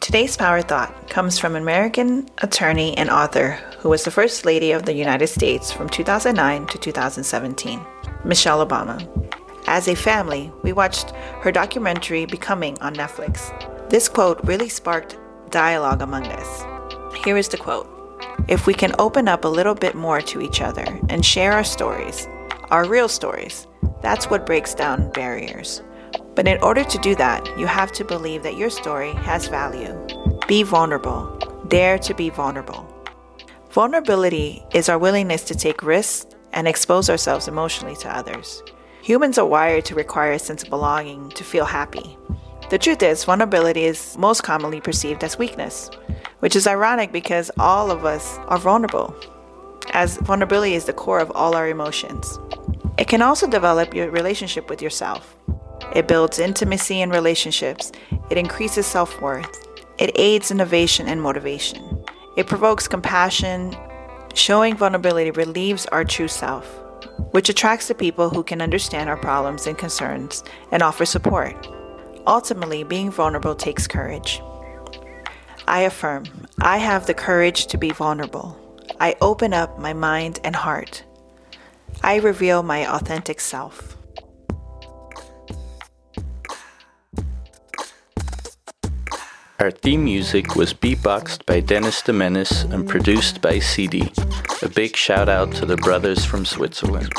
Today's power thought comes from American attorney and author who was the First Lady of the United States from 2009 to 2017, Michelle Obama. As a family, we watched her documentary Becoming on Netflix. This quote really sparked dialogue among us. Here is the quote If we can open up a little bit more to each other and share our stories, our real stories, that's what breaks down barriers. But in order to do that, you have to believe that your story has value. Be vulnerable. Dare to be vulnerable. Vulnerability is our willingness to take risks and expose ourselves emotionally to others. Humans are wired to require a sense of belonging to feel happy. The truth is, vulnerability is most commonly perceived as weakness, which is ironic because all of us are vulnerable, as vulnerability is the core of all our emotions. It can also develop your relationship with yourself. It builds intimacy in relationships. It increases self worth. It aids innovation and motivation. It provokes compassion. Showing vulnerability relieves our true self, which attracts the people who can understand our problems and concerns and offer support. Ultimately, being vulnerable takes courage. I affirm, I have the courage to be vulnerable. I open up my mind and heart. I reveal my authentic self. Our theme music was beatboxed by Dennis de Menace and produced by CD. A big shout out to the brothers from Switzerland.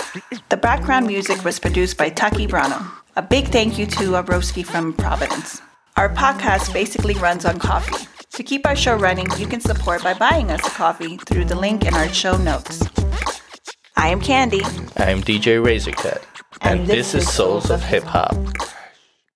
The background music was produced by Taki Brano. A big thank you to Abroski from Providence. Our podcast basically runs on coffee. To keep our show running, you can support by buying us a coffee through the link in our show notes. I am Candy. I am DJ Razorcut. And, and this, this, is Souls of Hip Hop.